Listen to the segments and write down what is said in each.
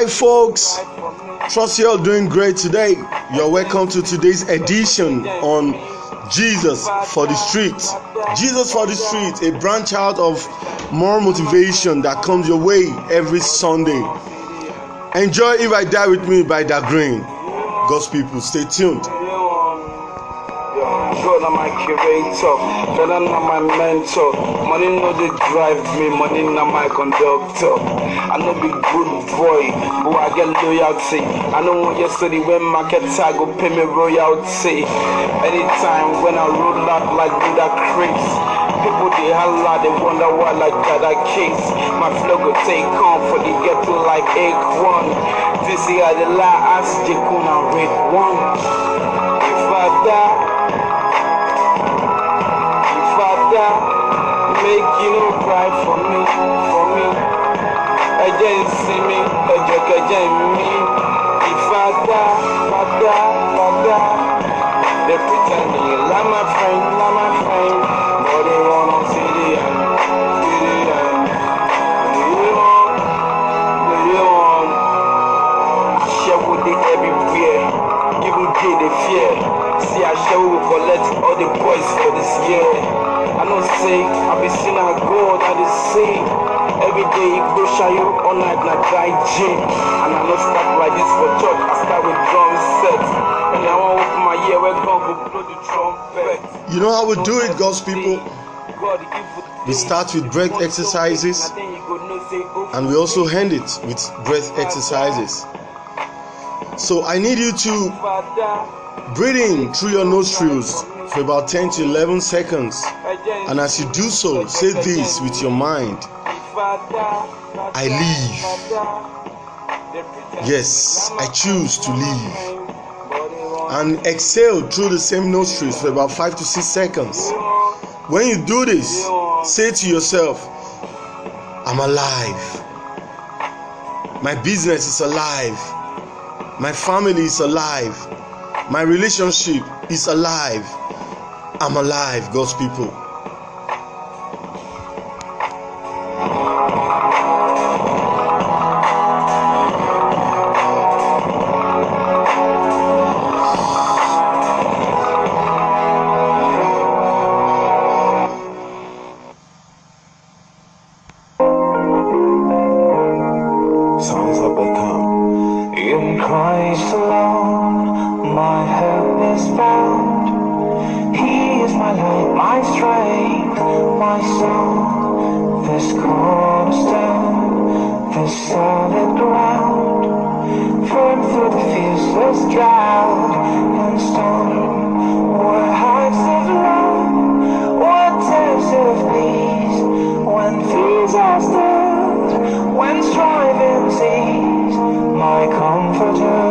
Hi, folks. Trust you all doing great today. You're welcome to today's edition on Jesus for the Streets. Jesus for the Streets, a branch out of more motivation that comes your way every Sunday. Enjoy If I Die With Me by Da Green. God's people, stay tuned. Na my curator, God na my mentor. Money no dey drive me, money na my conductor. I no be good boy, but I get loyalty. I know yesterday when market tag go pay me royalty. Anytime when I roll out like Buddha Chris. People they holla, they wonder why like that I case. My flow go take on for the ghetto like egg one. This year the lie, ask Jekuna red one. If I die. Make you no cry for me, for me. Ẹjẹ̀ ń sinmi, ẹ̀jẹ̀ kẹjẹ̀ ń mí. Ìfàdà, fàdà, fàdà. They pretend they like shayo all night na dry gin. And I no start like this for church, I start with drum set. And I wan open my ear where God go blow the trumpet. You know how we do it, God's people? God, We start with breath exercises And then you go know say, oh, and we also end it with breath exercises. So I need you to breathe in through your nostrils for about 10 to 11 seconds. And as you do so, say this with your mind I pretend Yes, I choose to live. And exhale through the same nostrils for about 5 to 6 seconds. When you do this, say to yourself, I'm alive. My business is alive. My family is alive. My relationship is alive. I'm alive, God's people. When striving cease, my comforter,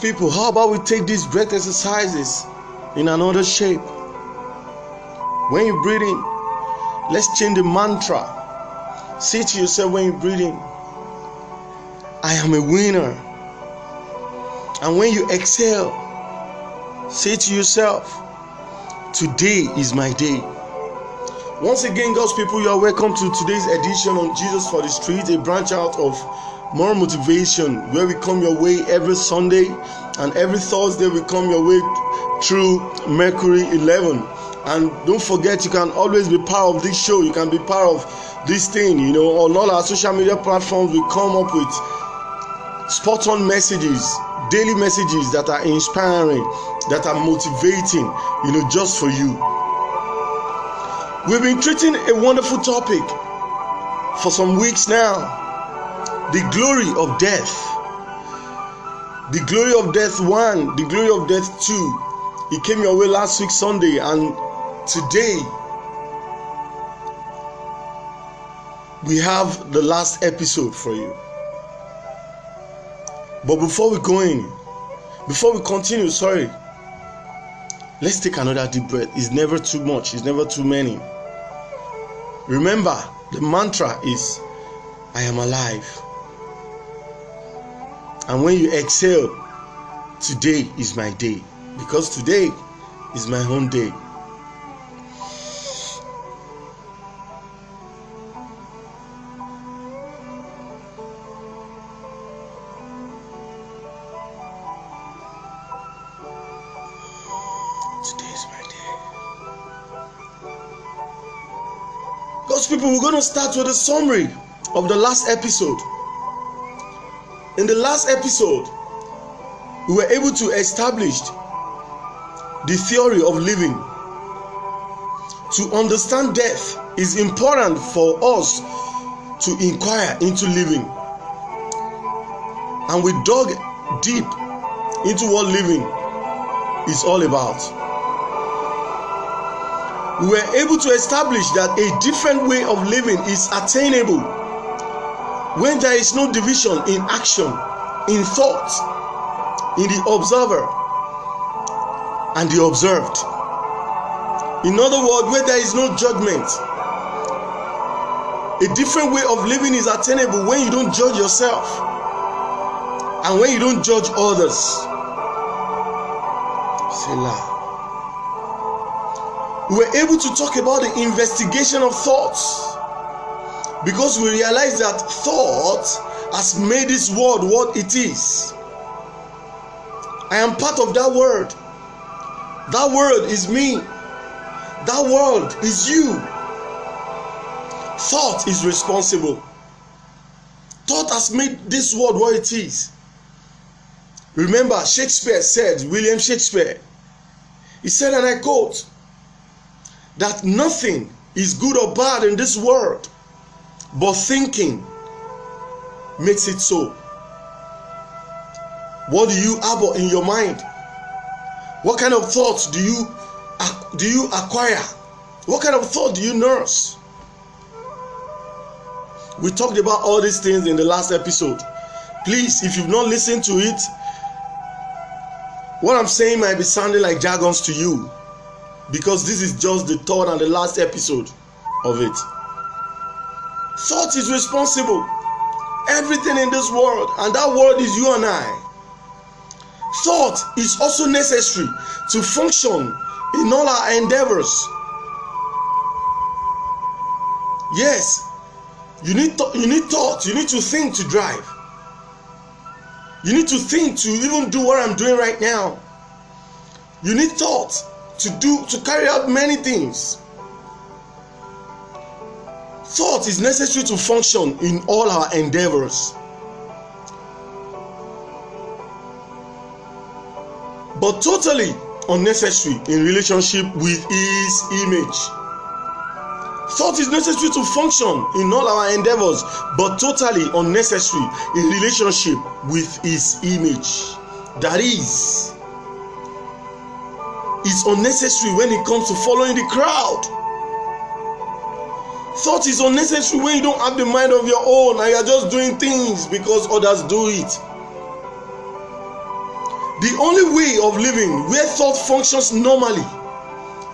people, how about we take these breath exercises in another shape? When you breathe in, let's change the mantra. Say to yourself when you breathe in, I am a winner. And when you exhale, say to yourself, Today is my day. Once again, God's people, you are welcome to today's edition on Jesus for the Street, a branch out of more motivation where we come your way every Sunday and every Thursday we come your way through Mercury 11. And don't forget, you can always be part of this show. You can be part of this thing. You know, on all our social media platforms, we come up with spot on messages, daily messages that are inspiring, that are motivating, you know, just for you. We've been treating a wonderful topic for some weeks now the glory of death. The glory of death one, the glory of death two. It came your way last week, Sunday, and today we have the last episode for you. But before we go in, before we continue, sorry, let's take another deep breath. It's never too much, it's never too many. Remember, the mantra is I am alive. And when you exhale, today is my day. Because today is my own day. Today is my day. God's people, we're going to start with a summary of the last episode. In the last episode, we were able to establish the theory of living. To understand death is important for us to inquire into living. And we dug deep into what living is all about. We were able to establish that a different way of living is attainable when there is no division in action, in thought, in the observer and the observed. In other words, where there is no judgment, a different way of living is attainable when you don't judge yourself and when you don't judge others. Selah. We were able to talk about the investigation of thoughts because we realize that thought has made this world what it is. I am part of that world. That world is me. That world is you. Thought is responsible. Thought has made this world what it is. Remember, Shakespeare said, William Shakespeare, he said, and I quote, that nothing is good or bad in this world, but thinking makes it so. What do you harbor in your mind? What kind of thoughts do you do you acquire? What kind of thought do you nurse? We talked about all these things in the last episode. Please, if you've not listened to it, what I'm saying might be sounding like jargons to you because this is just the third and the last episode of it. Thought is responsible. Everything in this world, and that world is you and I. Thought is also necessary to function in all our endeavors. Yes, you need th- you need thought. You need to think to drive. You need to think to even do what I'm doing right now. You need thought to do to carry out many things. Thought is necessary to function in all our endeavors. But totally unnecessary in relationship with his image. Thought is necessary to function in all our endeavors, but totally unnecessary in relationship with his image. That is, it's unnecessary when it comes to following the crowd. Thought is unnecessary when you don't have the mind of your own and you are just doing things because others do it. The only way of living where thought functions normally,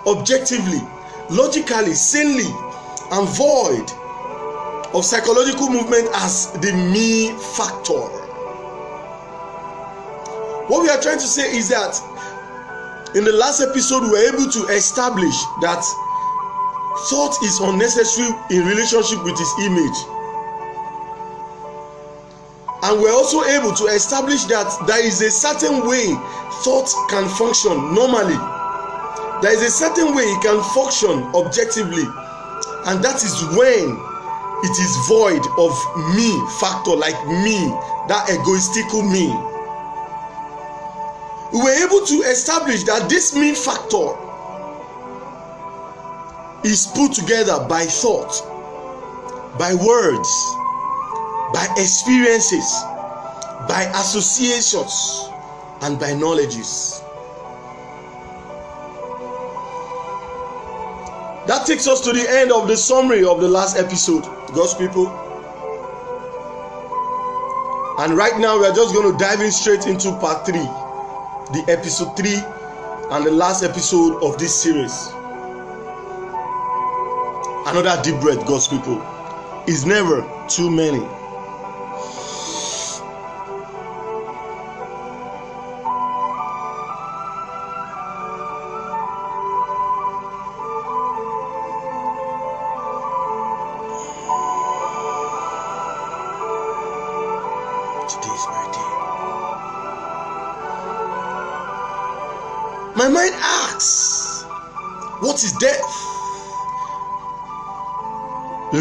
objectively, logically, sanely, and void of psychological movement as the me factor. What we are trying to say is that in the last episode, we were able to establish that thought is unnecessary in relationship with his image. And we're also able to establish that there is a certain way thought can function normally. There is a certain way it can function objectively. And that is when it is void of me factor like me that egoistical me. We were able to establish that this me factor is put together by thought by words by experiences, by associations, and by knowledges. That takes us to the end of the summary of the last episode, God's people. And right now, we are just going to dive in straight into part three, the episode three, and the last episode of this series. Another deep breath, God's people, is never too many.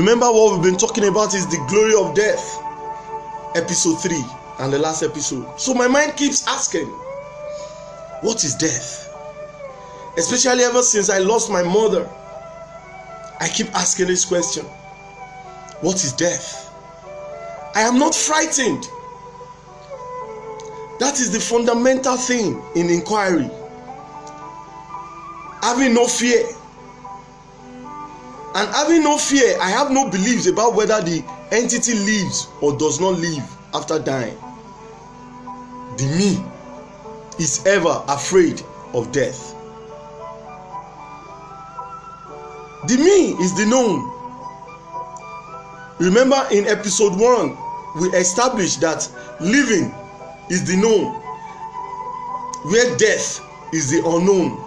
Remember what we've been talking about is the glory of death, episode 3 and the last episode. So my mind keeps asking, What is death? Especially ever since I lost my mother, I keep asking this question What is death? I am not frightened. That is the fundamental thing in inquiry. Having no fear. And having no fear, I have no beliefs about whether the entity lives or does not live after dying. The me is ever afraid of death. The me is the known. Remember in episode 1, we established that living is the known, where death is the unknown.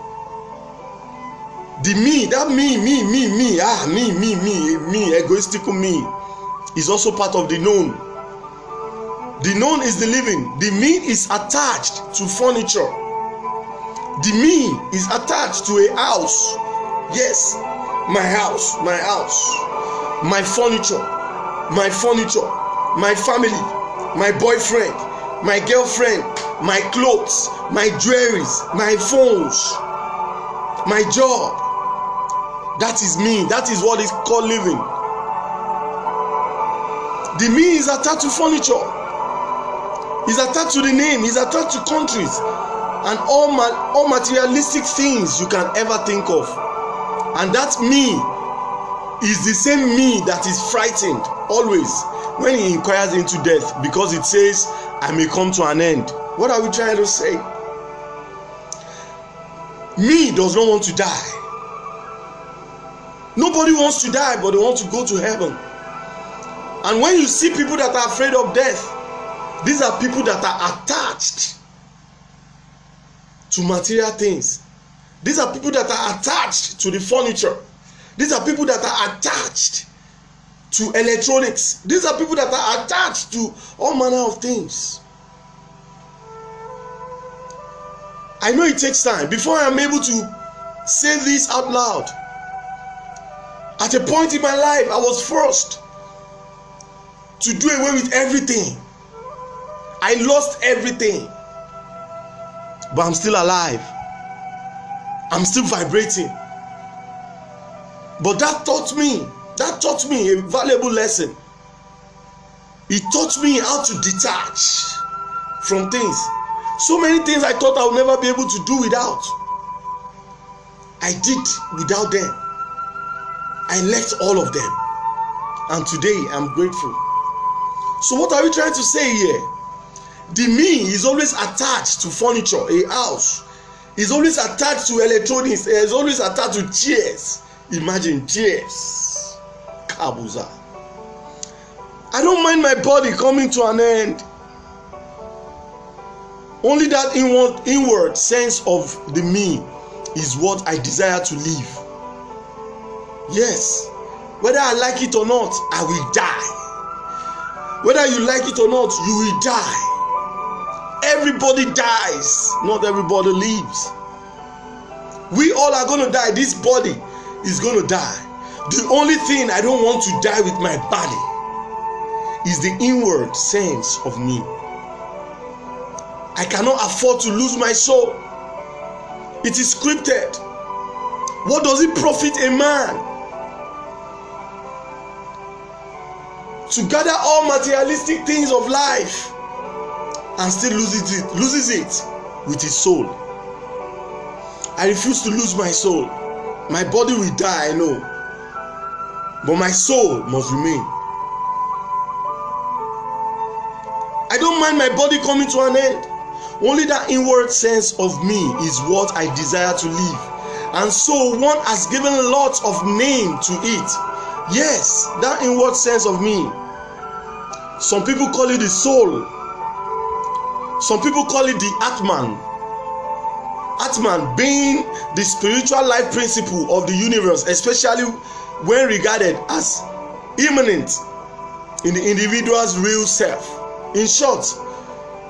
The me, that me, me, me, me, ah, me, me, me, me, egoistical me, is also part of the known. The known is the living. The me is attached to furniture. The me is attached to a house. Yes, my house, my house, my furniture, my furniture, my family, my boyfriend, my girlfriend, my clothes, my jewelries, my phones, my job. That is me. That is what is called living. The me is attached to furniture. Is attached to the name. Is attached to countries and all ma- all materialistic things you can ever think of. And that me is the same me that is frightened always when he inquires into death because it says I may come to an end. What are we trying to say? Me does not want to die. Nobody wants to die, but they want to go to heaven. And when you see people that are afraid of death, these are people that are attached to material things. These are people that are attached to the furniture. These are people that are attached to electronics. These are people that are attached to all manner of things. I know it takes time before I am able to say this out loud. At a point in my life, I was forced to do away with everything. I lost everything. But I'm still alive. I'm still vibrating. But that taught me, that taught me a valuable lesson. It taught me how to detach from things. So many things I thought I would never be able to do without. I did without them. I left all of them. And today I'm grateful. So, what are we trying to say here? The me is always attached to furniture, a house. Is always attached to electronics. Eh, is always attached to chairs. Imagine chairs. Kabuza. I don't mind my body coming to an end. Only that inward, inward sense of the me is what I desire to live. Yes, whether I like it or not, I will die. Whether you like it or not, you will die. Everybody dies, not everybody lives. We all are going to die. This body is going to die. The only thing I don't want to die with my body is the inward sense of me. I cannot afford to lose my soul. It is scripted. What does it profit a man to gather all materialistic things of life and still loses it loses it with his soul. I refuse to lose my soul. My body will die i know. But my soul must remain. I don't mind my body coming to an end. Only that inward sense of me is what i desire to live. And so one has given a lot of name to it yes that inward sense of me. Some people call it the soul. Some people call it the atman. Atman being the spiritual life principle of the universe especially when regarded as immanent in the individual's real self. In short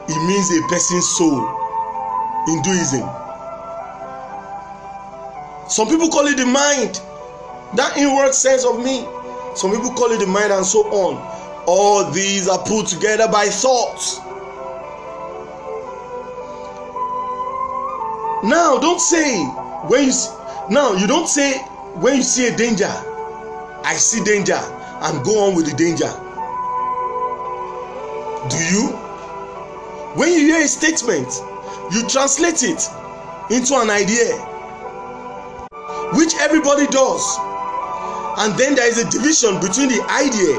it means a person's soul in Hinduism. Some people call it the mind that inward sense of me. Some people call it the mind and so on. All these are put together by thoughts. Now don't say when you now you don't say when you see a danger. I see danger. And go on with the danger. Do you? When you hear a statement you translate it into an idea which everybody does and then there is a division between the idea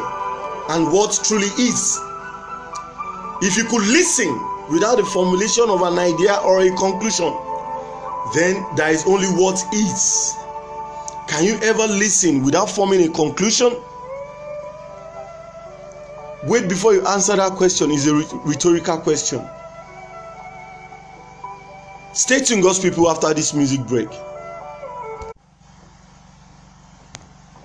and what truly is. If you could listen without the formulation of an idea or a conclusion then there is only what is. Can you ever listen without forming a conclusion? Wait before you answer that question. Is a rhetorical question. Stay tuned god's people after this music break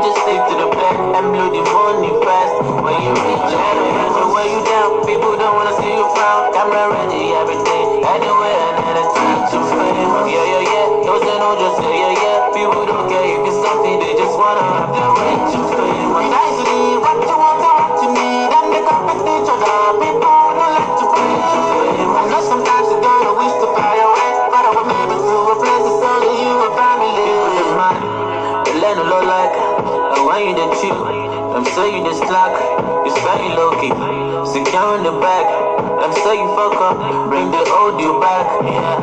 just stick to the plan and build your money fast. When you reach out, I heard the way you down. People don't wanna see you frown. Camera ready every day, anywhere and anytime to fame. Oh, yeah, yeah, yeah. Those that no, just say yeah, yeah. People don't care if you're something they just wanna have their way. to fame. Nice to Secure in the back. Me say you fuck up. Bring the old you back.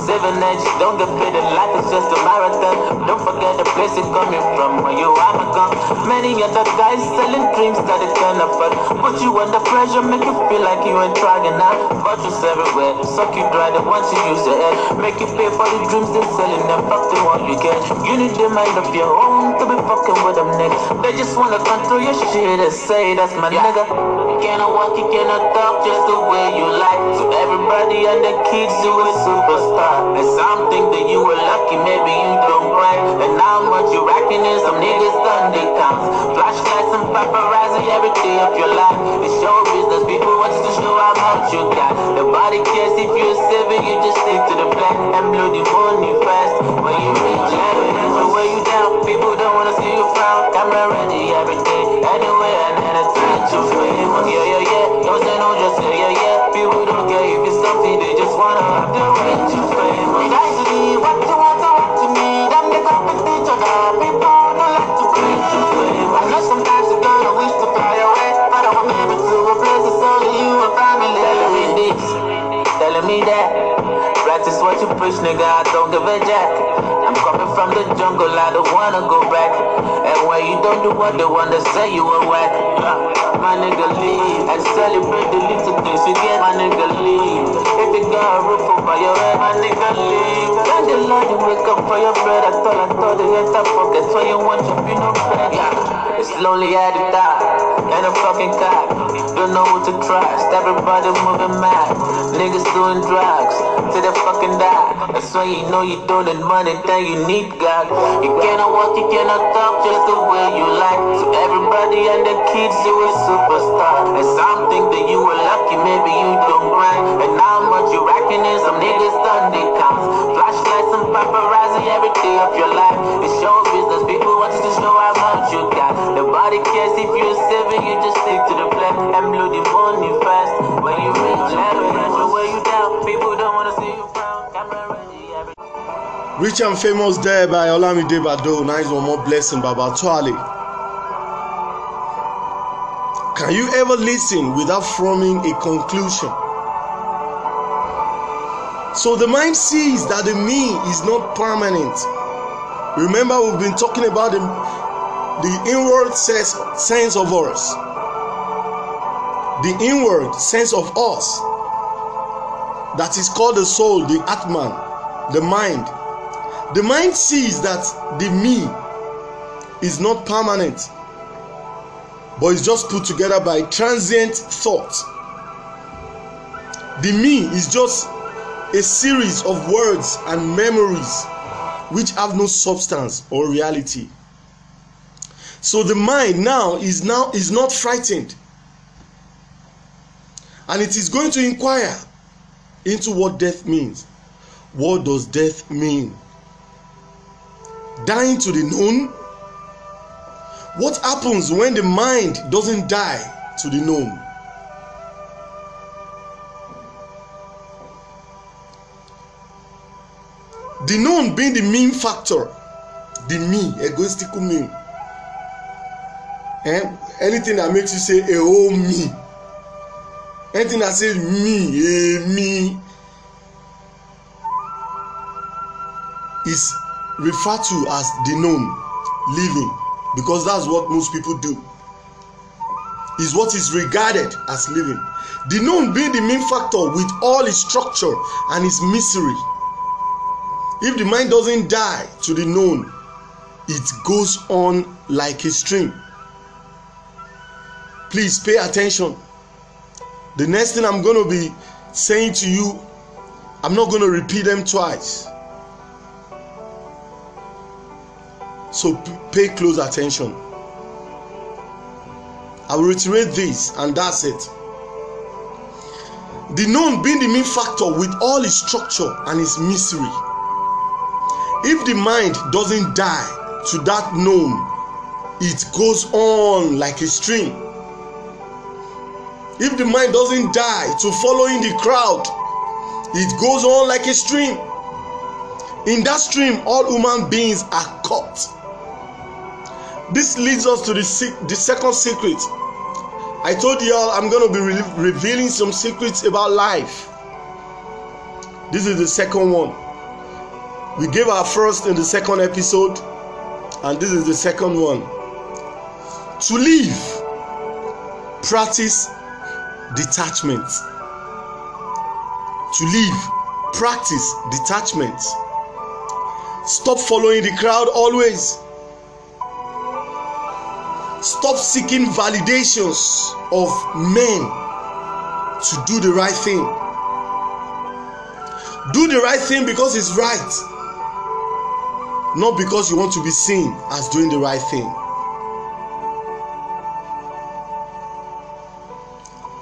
Yeah. Seven edge, don't get paid in life, it's just a marathon. Don't forget the place you're coming from where you are gone. Many other guys selling dreams that they can't afford. Put you under pressure, make you feel like you ain't trying now. Virtues everywhere, suck you dry the once you use the head. Make you pay for the dreams they're selling them, fuck the one you get. You need the mind of your own to be fucking with them niggas. They just wanna control your shit and say that's my nigga. You cannot walk, you cannot talk just the way you like. So everybody and the kids, you a superstar. And some think that you were lucky, maybe you don't grind. And how much you racking in some niggas they counts. Flashlights and paparazzi every day of your life. It's show business, people want to show how much you got. Nobody cares if you're seven, you just stick to the plan and blow the money fast. When you reach level, the way you down. People don't wanna see you frown. Camera ready every day, anyway, I treat you for him. Yeah, yeah, yeah. Don't say no, just say yeah, yeah. People don't care if it's something, they just wanna have the right to fame. Guys, to me, what you want to what to me, them they compete each other. People don't like to breathe to fame. I know sometimes you gonna wish to fly away, but I'm maybe to a place that's only you and family. Telling me this, telling me that. Practice what you preach, nigga. I don't give a jack. I'm coming from the jungle, I don't wanna go back. And when you don't do what they wanna say, you a whack. My nigga leave and celebrate the little things you get. My nigga leave. If you got a roof over your head, my nigga leave. Thank the Lord you wake up for your bread. I thought I thought they had to forget. So you want to be no bread. Yeah, it's lonely at the top. And a fucking cop. Don't know who to trust. Everybody moving mad. Niggas doing drugs till they fucking die. That's why you know you don't need money, then you need God. You cannot walk, you cannot talk just the way you like. So everybody and the kids, you a superstar. And some think that you were lucky, maybe you don't grind. And how much you racking in, some niggas they counts. Flashlights and paparazzi every day of your life. It's show business, people want to show how much you got. Nobody cares if you're seven, you just stick to the and the money fast. When you reach way you down. People don't wanna see you. Camera ready, every Rich and famous there by Olamide Baddo. Nice one more blessing, Baba Twale. Can you ever listen without forming a conclusion? So the mind sees that the me is not permanent. Remember, we've been talking about the, the inward sense, sense of us. The inward sense of us. That is called the soul, the Atman, the mind. The mind sees that the me is not permanent, but is just put together by transient thought. The me is just a series of words and memories which have no substance or reality. So the mind now is now is not frightened and it is going to inquire into what death means. What does death mean? Dying to the known? What happens when the mind doesn't die to the known? The known being the mean factor, the me, egoistical me. Eh? Anything that makes you say, a oh me. Anything that says me, a me, is referred to as the known living because that's what most people do is what is regarded as living the known being the main factor with all its structure and its misery if the mind doesn't die to the known it goes on like a stream please pay attention the next thing i'm going to be saying to you i'm not going to repeat them twice So pay close attention. I will reiterate this, and that's it. The known being the main factor with all its structure and its misery. If the mind doesn't die to that known, it goes on like a stream. If the mind doesn't die to following the crowd, it goes on like a stream. In that stream, all human beings are caught. This leads us to the, the second secret. I told y'all I'm to be re- revealing some secrets about life. This is the second one. We gave our first in the second episode, and this is the second one. To live, practice detachment. To live, practice detachment. Stop following the crowd always. Stop seeking validations of men to do the right thing. Do the right thing because it's right, not because you want to be seen as doing the right thing.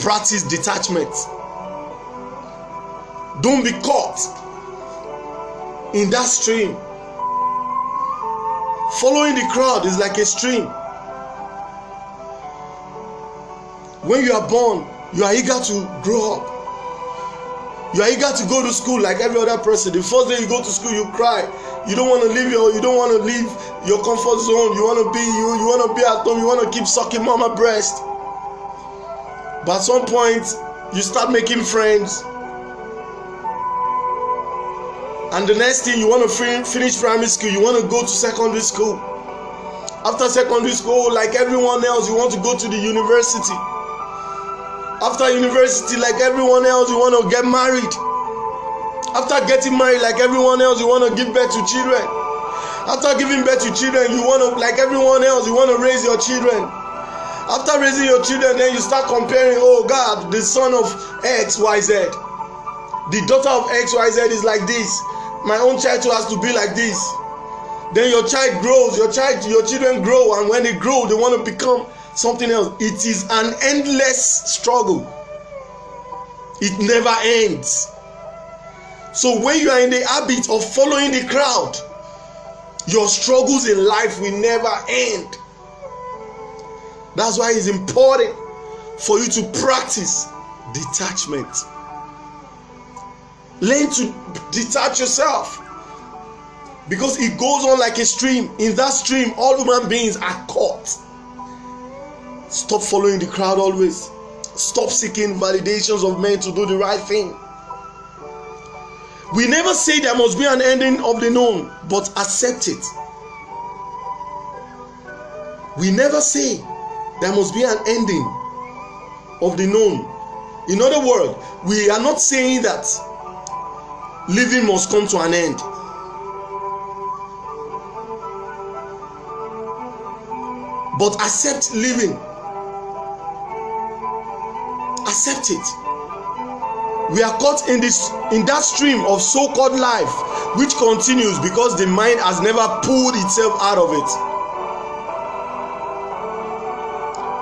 Practice detachment. Don't be caught in that stream. Following the crowd is like a stream. When you are born, you are eager to grow up. You are eager to go to school like every other person. The first day you go to school, you cry. You don't want to leave your you don't want to leave your comfort zone. You want to be you, you want to be at home, you want to keep sucking mama breast. But at some point, you start making friends. And the next thing you want to finish primary school, you want to go to secondary school. After secondary school, like everyone else, you want to go to the university after university like everyone else you want to get married after getting married like everyone else you want to give birth to children after giving birth to children you want to like everyone else you want to raise your children after raising your children then you start comparing oh god the son of x y z the daughter of x y z is like this my own child too has to be like this then your child grows your child your children grow and when they grow they want to become something else. It is an endless struggle. It never ends. So when you are in the habit of following the crowd, your struggles in life will never end. That's why it's important for you to practice detachment. Learn to detach yourself because it goes on like a stream. In that stream, all human beings are caught. Stop following the crowd always. Stop seeking validations of men to do the right thing. We never say there must be an ending of the known, but accept it. We never say there must be an ending of the known. In other words, we are not saying that living must come to an end. But accept living accept it we are caught in this in that stream of so-called life which continues because the mind has never pulled itself out of it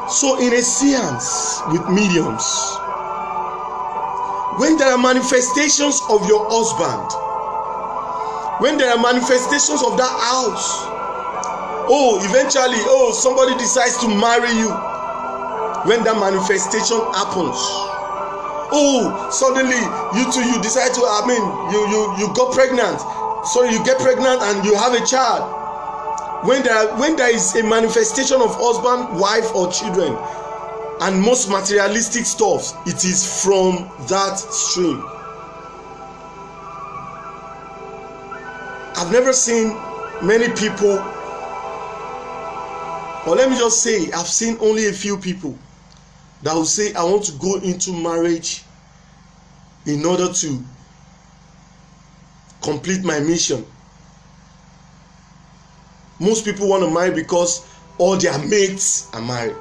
so in a seance with mediums when there are manifestations of your husband when there are manifestations of that house oh eventually oh somebody decides to marry you when that manifestation happens oh suddenly you too you decide to i mean you you you got pregnant. Sorry you get pregnant and you have a child when there when there is a manifestation of husband wife or children and most materialistic stuff it is from that stream i've never seen many people or let me just say i've seen only a few people that will say, I want to go into marriage in order to complete my mission. Most people want to marry because all their mates are married.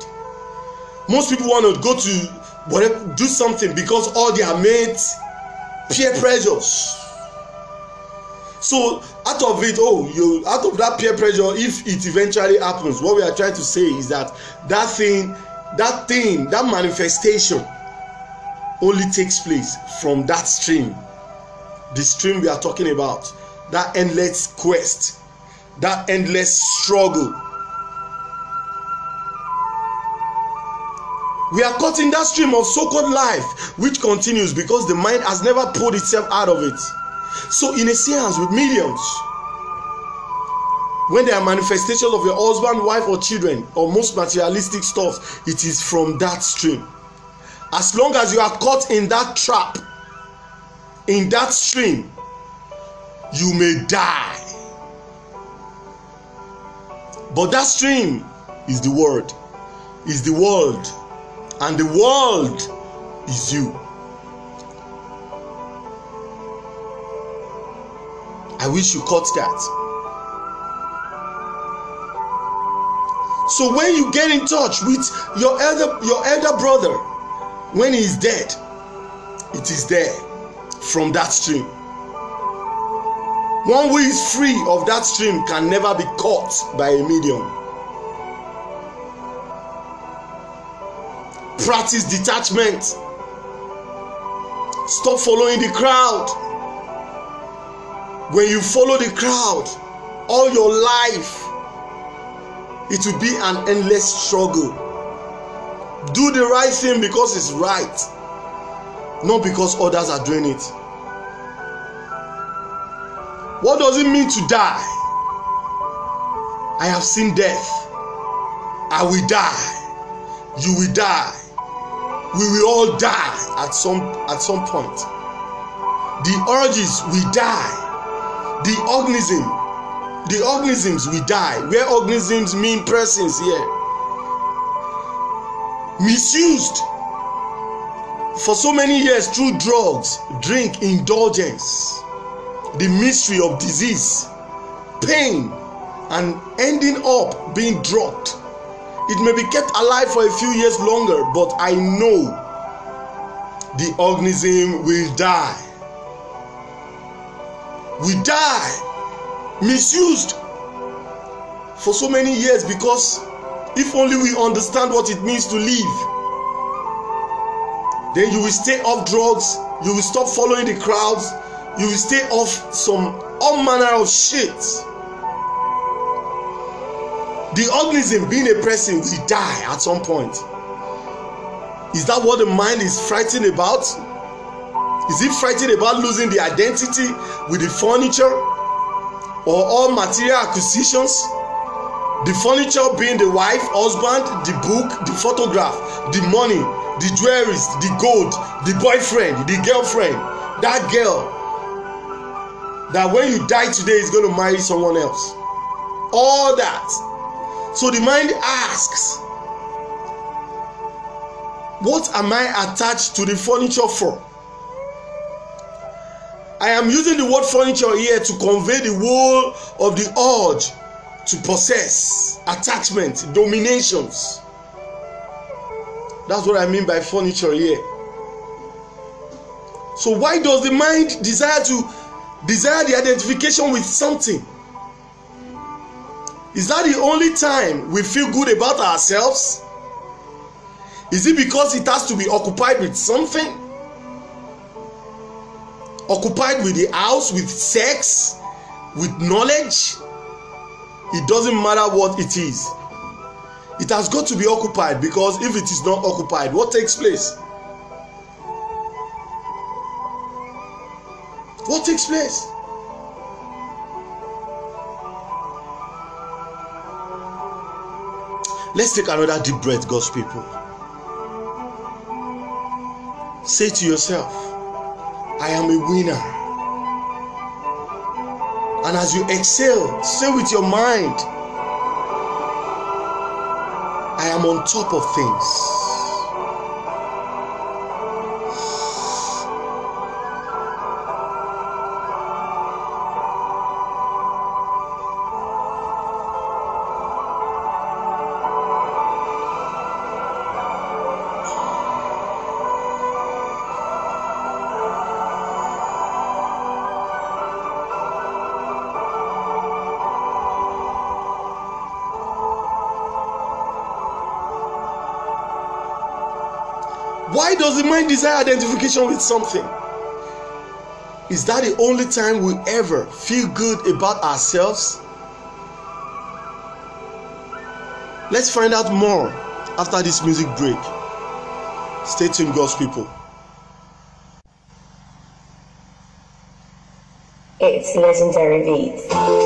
Most people want to go to do something because all their mates peer pressures. So out of it, oh, you out of that peer pressure, if it eventually happens, what we are trying to say is that that thing that thing that manifestation only takes place from that stream the stream we are talking about that endless quest that endless struggle. We are caught in that stream of so-called life which continues because the mind has never pulled itself out of it. So in a seance with millions when there are manifestations of your husband wife or children or most materialistic stuff it is from that stream. As long as you are caught in that trap in that stream, you may die. But that stream is the word, is the world, and the world is you. I wish you caught that. So when you get in touch with your elder your elder brother when he is dead, it is there from that stream. One who is free of that stream can never be caught by a medium. Practice detachment. Stop following the crowd. When you follow the crowd, all your life, it will be an endless struggle. Do the right thing because it's right, not because others are doing it. What does it mean to die? I have seen death. I will die. You will die. We will all die at some at some point. The urges will die. The organism, the organisms will die. Where organisms mean persons here. Misused for so many years through drugs, drink, indulgence the mystery of disease, pain, and ending up being dropped. It may be kept alive for a few years longer, but I know the organism will die. We die misused for so many years because if only we understand what it means to live, then you will stay off drugs, you will stop following the crowds, you will stay off some all manner of shit. The organism being a person will die at some point. Is that what the mind is frightened about? Is it frightened about losing the identity with the furniture or all material acquisitions? The furniture being the wife husband the book the photograph the money the jewelries the gold the boyfriend the girlfriend. That girl that when you die today is going to marry someone else. All that. So the mind asks what am i attached to the furniture for? I am using the word furniture here to convey the whole of the urge to possess attachment dominations. That's what i mean by furniture here. So why does the mind desire to desire the identification with something. Is that the only time we feel good about ourselves. Is it because it has to be occupied with something? Occupied with the house with sex with knowledge? It doesn't matter what it is. It has got to be occupied because if it is not occupied what takes place What takes place? Let's take another deep breath, God's people. Say to yourself, I am a winner. And as you exhale, say with your mind, I am on top of things. Does the mind desire identification with something? Is that the only time we ever feel good about ourselves? Let's find out more after this music break. Stay tuned, God's people. It's legendary beats.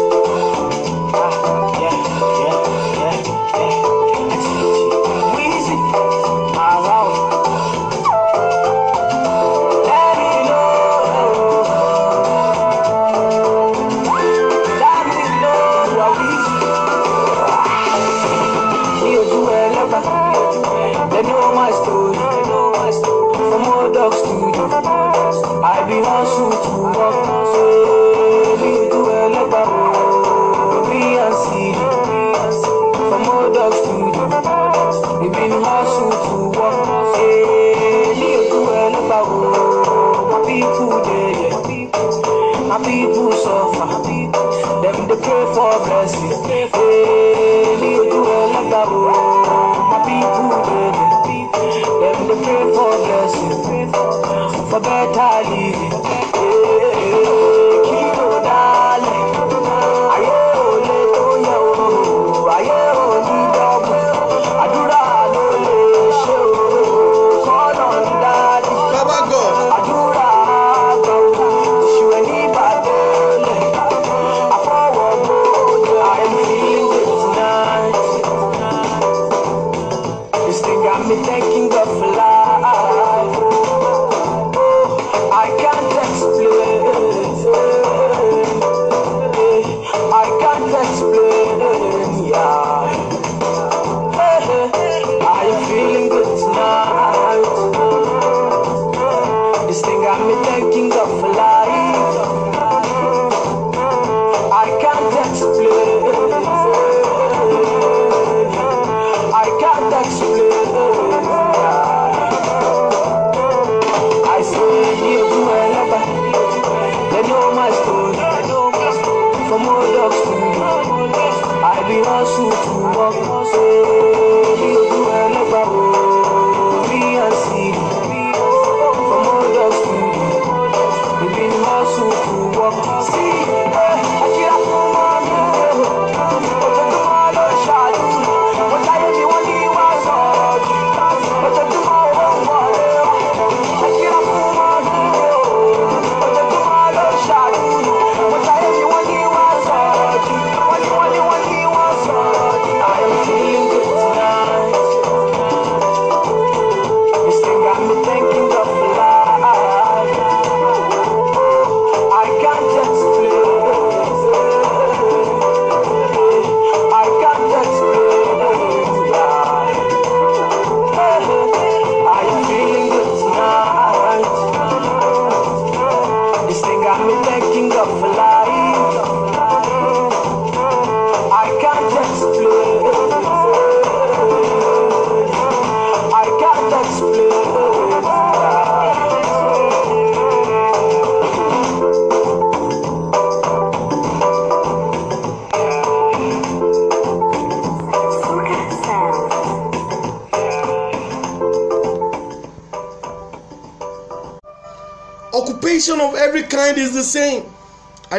For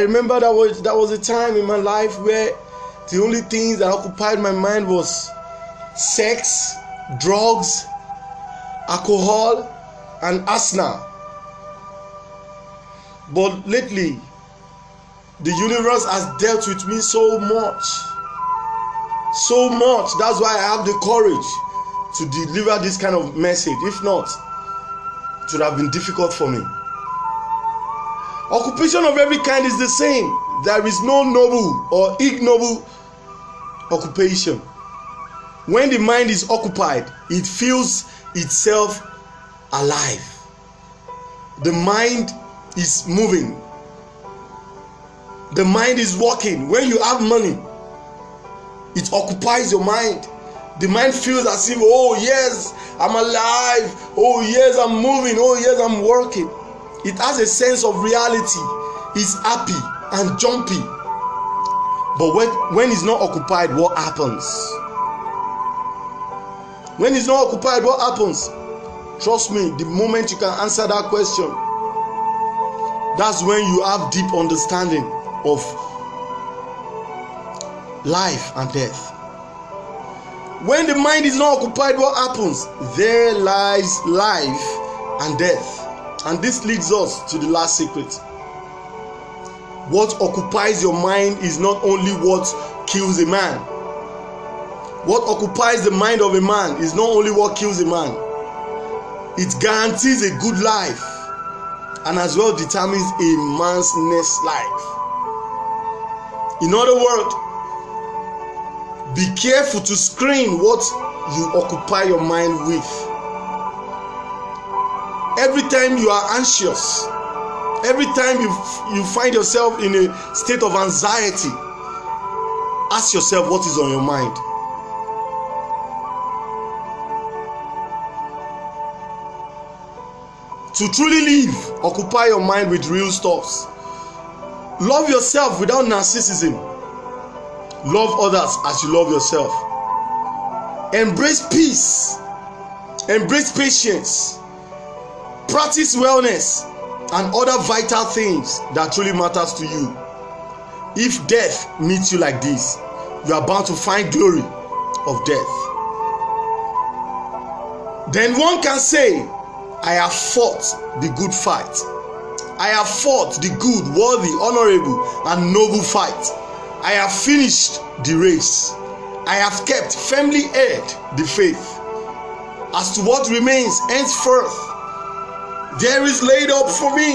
i remember that was that was a time in my life where the only things that occupied my mind was sex drugs alcohol and asthma. but lately the universe has dealt with me so much so much. That's why i have the courage to deliver this kind of message. If not it would have been difficult for me occupation of every kind is the same. There is no noble or ignoble occupation. When the mind is occupied it feels itself alive. The mind is moving. The mind is working. When you have money it occupies your mind. The mind feels as if oh yes i'm alive. Oh yes i'm moving. Oh yes i'm working it has a sense of reality. It's happy and jumpy. But when when it's not occupied what happens? When it's not occupied what happens? Trust me the moment you can answer that question that's when you have deep understanding of life and death. When the mind is not occupied what happens? There lies life and death and this leads us to the last secret. What occupies your mind is not only what kills a man. What occupies the mind of a man is not only what kills a man. It guarantees a good life and as well determines a man's next life. In other words be careful to screen what you occupy your mind with every time you are anxious every time you you find yourself in a state of anxiety ask yourself what is on your mind. To truly live occupy your mind with real stuffs. Love yourself without narcissism. Love others as you love yourself. Embrace peace. Embrace patience practice wellness and other vital things that truly matters to you. If death meets you like this you are bound to find glory of death. Then one can say i have fought the good fight. I have fought the good worthy honourable and noble fight. I have finished the race. I have kept firmly held the faith. As to what remains henceforth there is laid up for me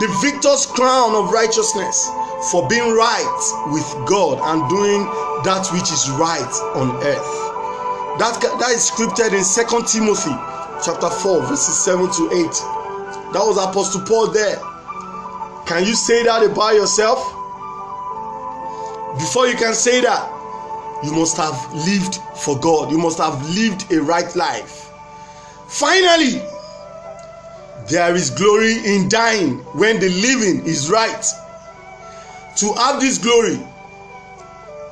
the victor's crown of righteousness for being right with God and doing that which is right on earth. That, that is scripted in Second Timothy chapter 4, verses 7 to 8. That was Apostle Paul there. Can you say that about yourself? Before you can say that, you must have lived for God. You must have lived a right life. Finally, there is glory in dying when the living is right. To have this glory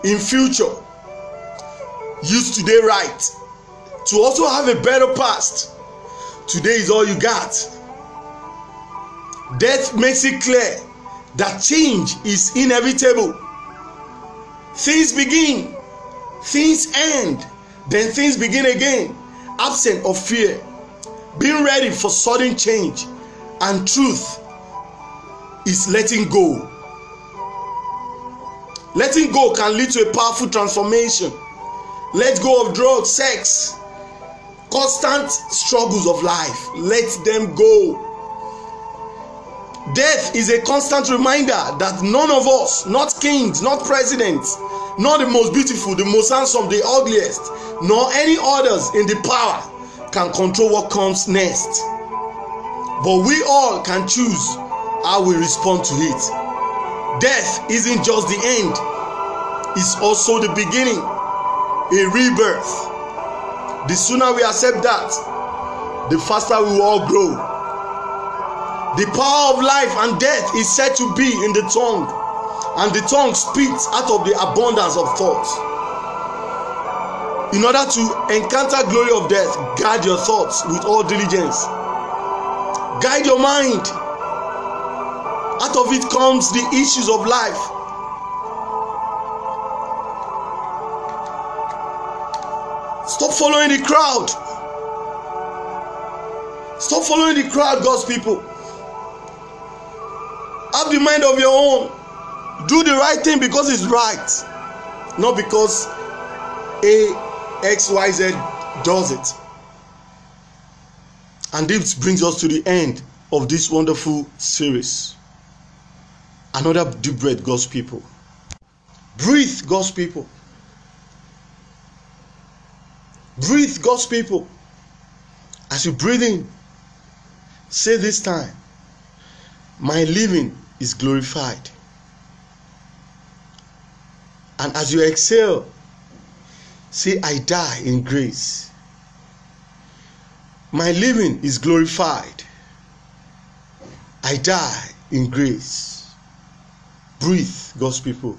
in future, use today right. To also have a better past, today is all you got. Death makes it clear that change is inevitable. Things begin, things end, then things begin again, absent of fear being ready for sudden change and truth is letting go. Letting go can lead to a powerful transformation. Let go of drugs sex constant struggles of life. Let them go. Death is a constant reminder that none of us not kings not presidents not the most beautiful the most handsome the ugliest nor any others in the power can control what comes next. But we all can choose how we respond to it. Death isn't just the end it's also the beginning a rebirth. The sooner we accept that the faster we will all grow. The power of life and death is said to be in the tongue and the tongue speaks out of the abundance of thoughts in order to encounter glory of death guard your thoughts with all diligence. Guide your mind. Out of it comes the issues of life. Stop following the crowd. Stop following the crowd god's people. Have the mind of your own. Do the right thing because it's right not because a xyz does it. And this brings us to the end of this wonderful series. Another deep breath god's people. Breathe god's people. Breathe god's people. As you breathe in say this time my living is glorified. And as you exhale say i die in grace. My living is glorified. I die in grace. Breathe god's people.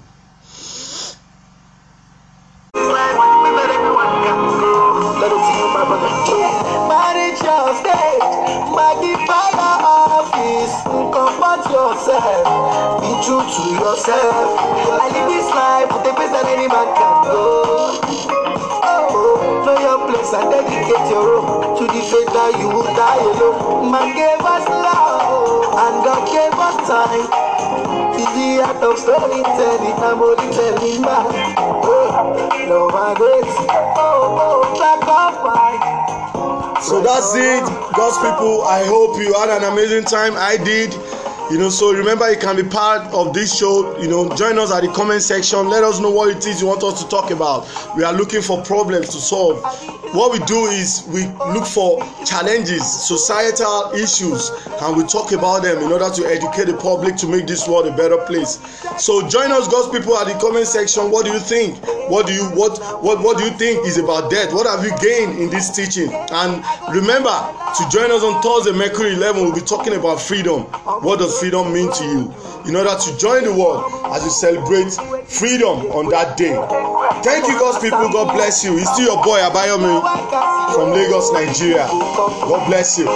Yourself, be true to yourself. I live this life with a pace that any man can go. Place and dedicate your own to the faith that you will die alone. Man gave us love and God gave us time. In the art of storytelling, I'm only telling man. Oh, love and grace. Oh, oh, black and white. so that's it god's people i hope you had an amazing time i did you know so remember you can be part of this show you know join us at the comment section let us know what it is you want us to talk about we are looking for problems to solve what we do is we look for challenges societal issues and we talk about them in order to educate the public to make this world a better place. So join us god's people at the comment section. What do you think? What do you what what what do you think is about death? What have you gained in this teaching? And remember to join us on thursday mercury 11 we'll be talking about freedom. What does freedom mean to you? In order to join the world as we celebrate freedom on that day. Thank you god's people. God bless you. It's still your boy abayomi from lagos nigeria god bless you.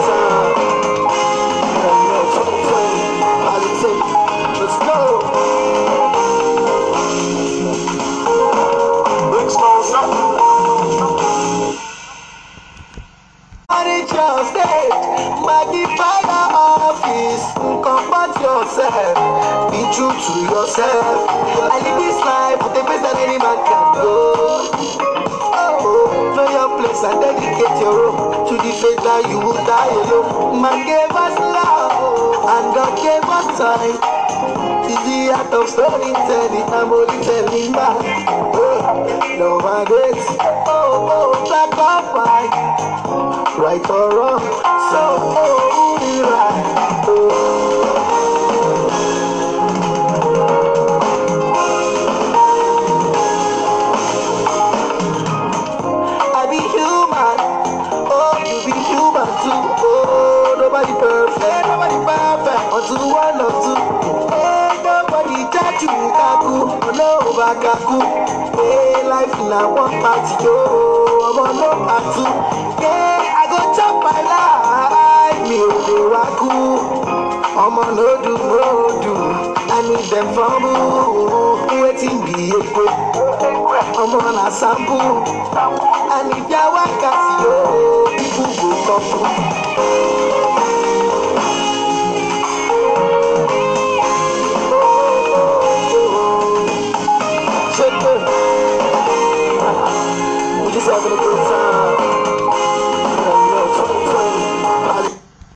Time. Yourself, be true to yourself. I live this life with a place that any man can go. Oh, know your place and dedicate your own to the faith that you will die alone. Man gave us love and God gave us time. It's the art of storytelling, I'm only telling back. Oh, no regrets. Oh, oh, black or white, right or wrong. So, oh, right. Oh. No, kaku. Hey, life na one party. I'm on no part two. Yeah, I go chop my life. Me, oh, the waku. ọmọ no do no do i need dem fumble wetin be ekwe ọmọ na sample and if ya wákàtí o people go talk. Obrigado pelo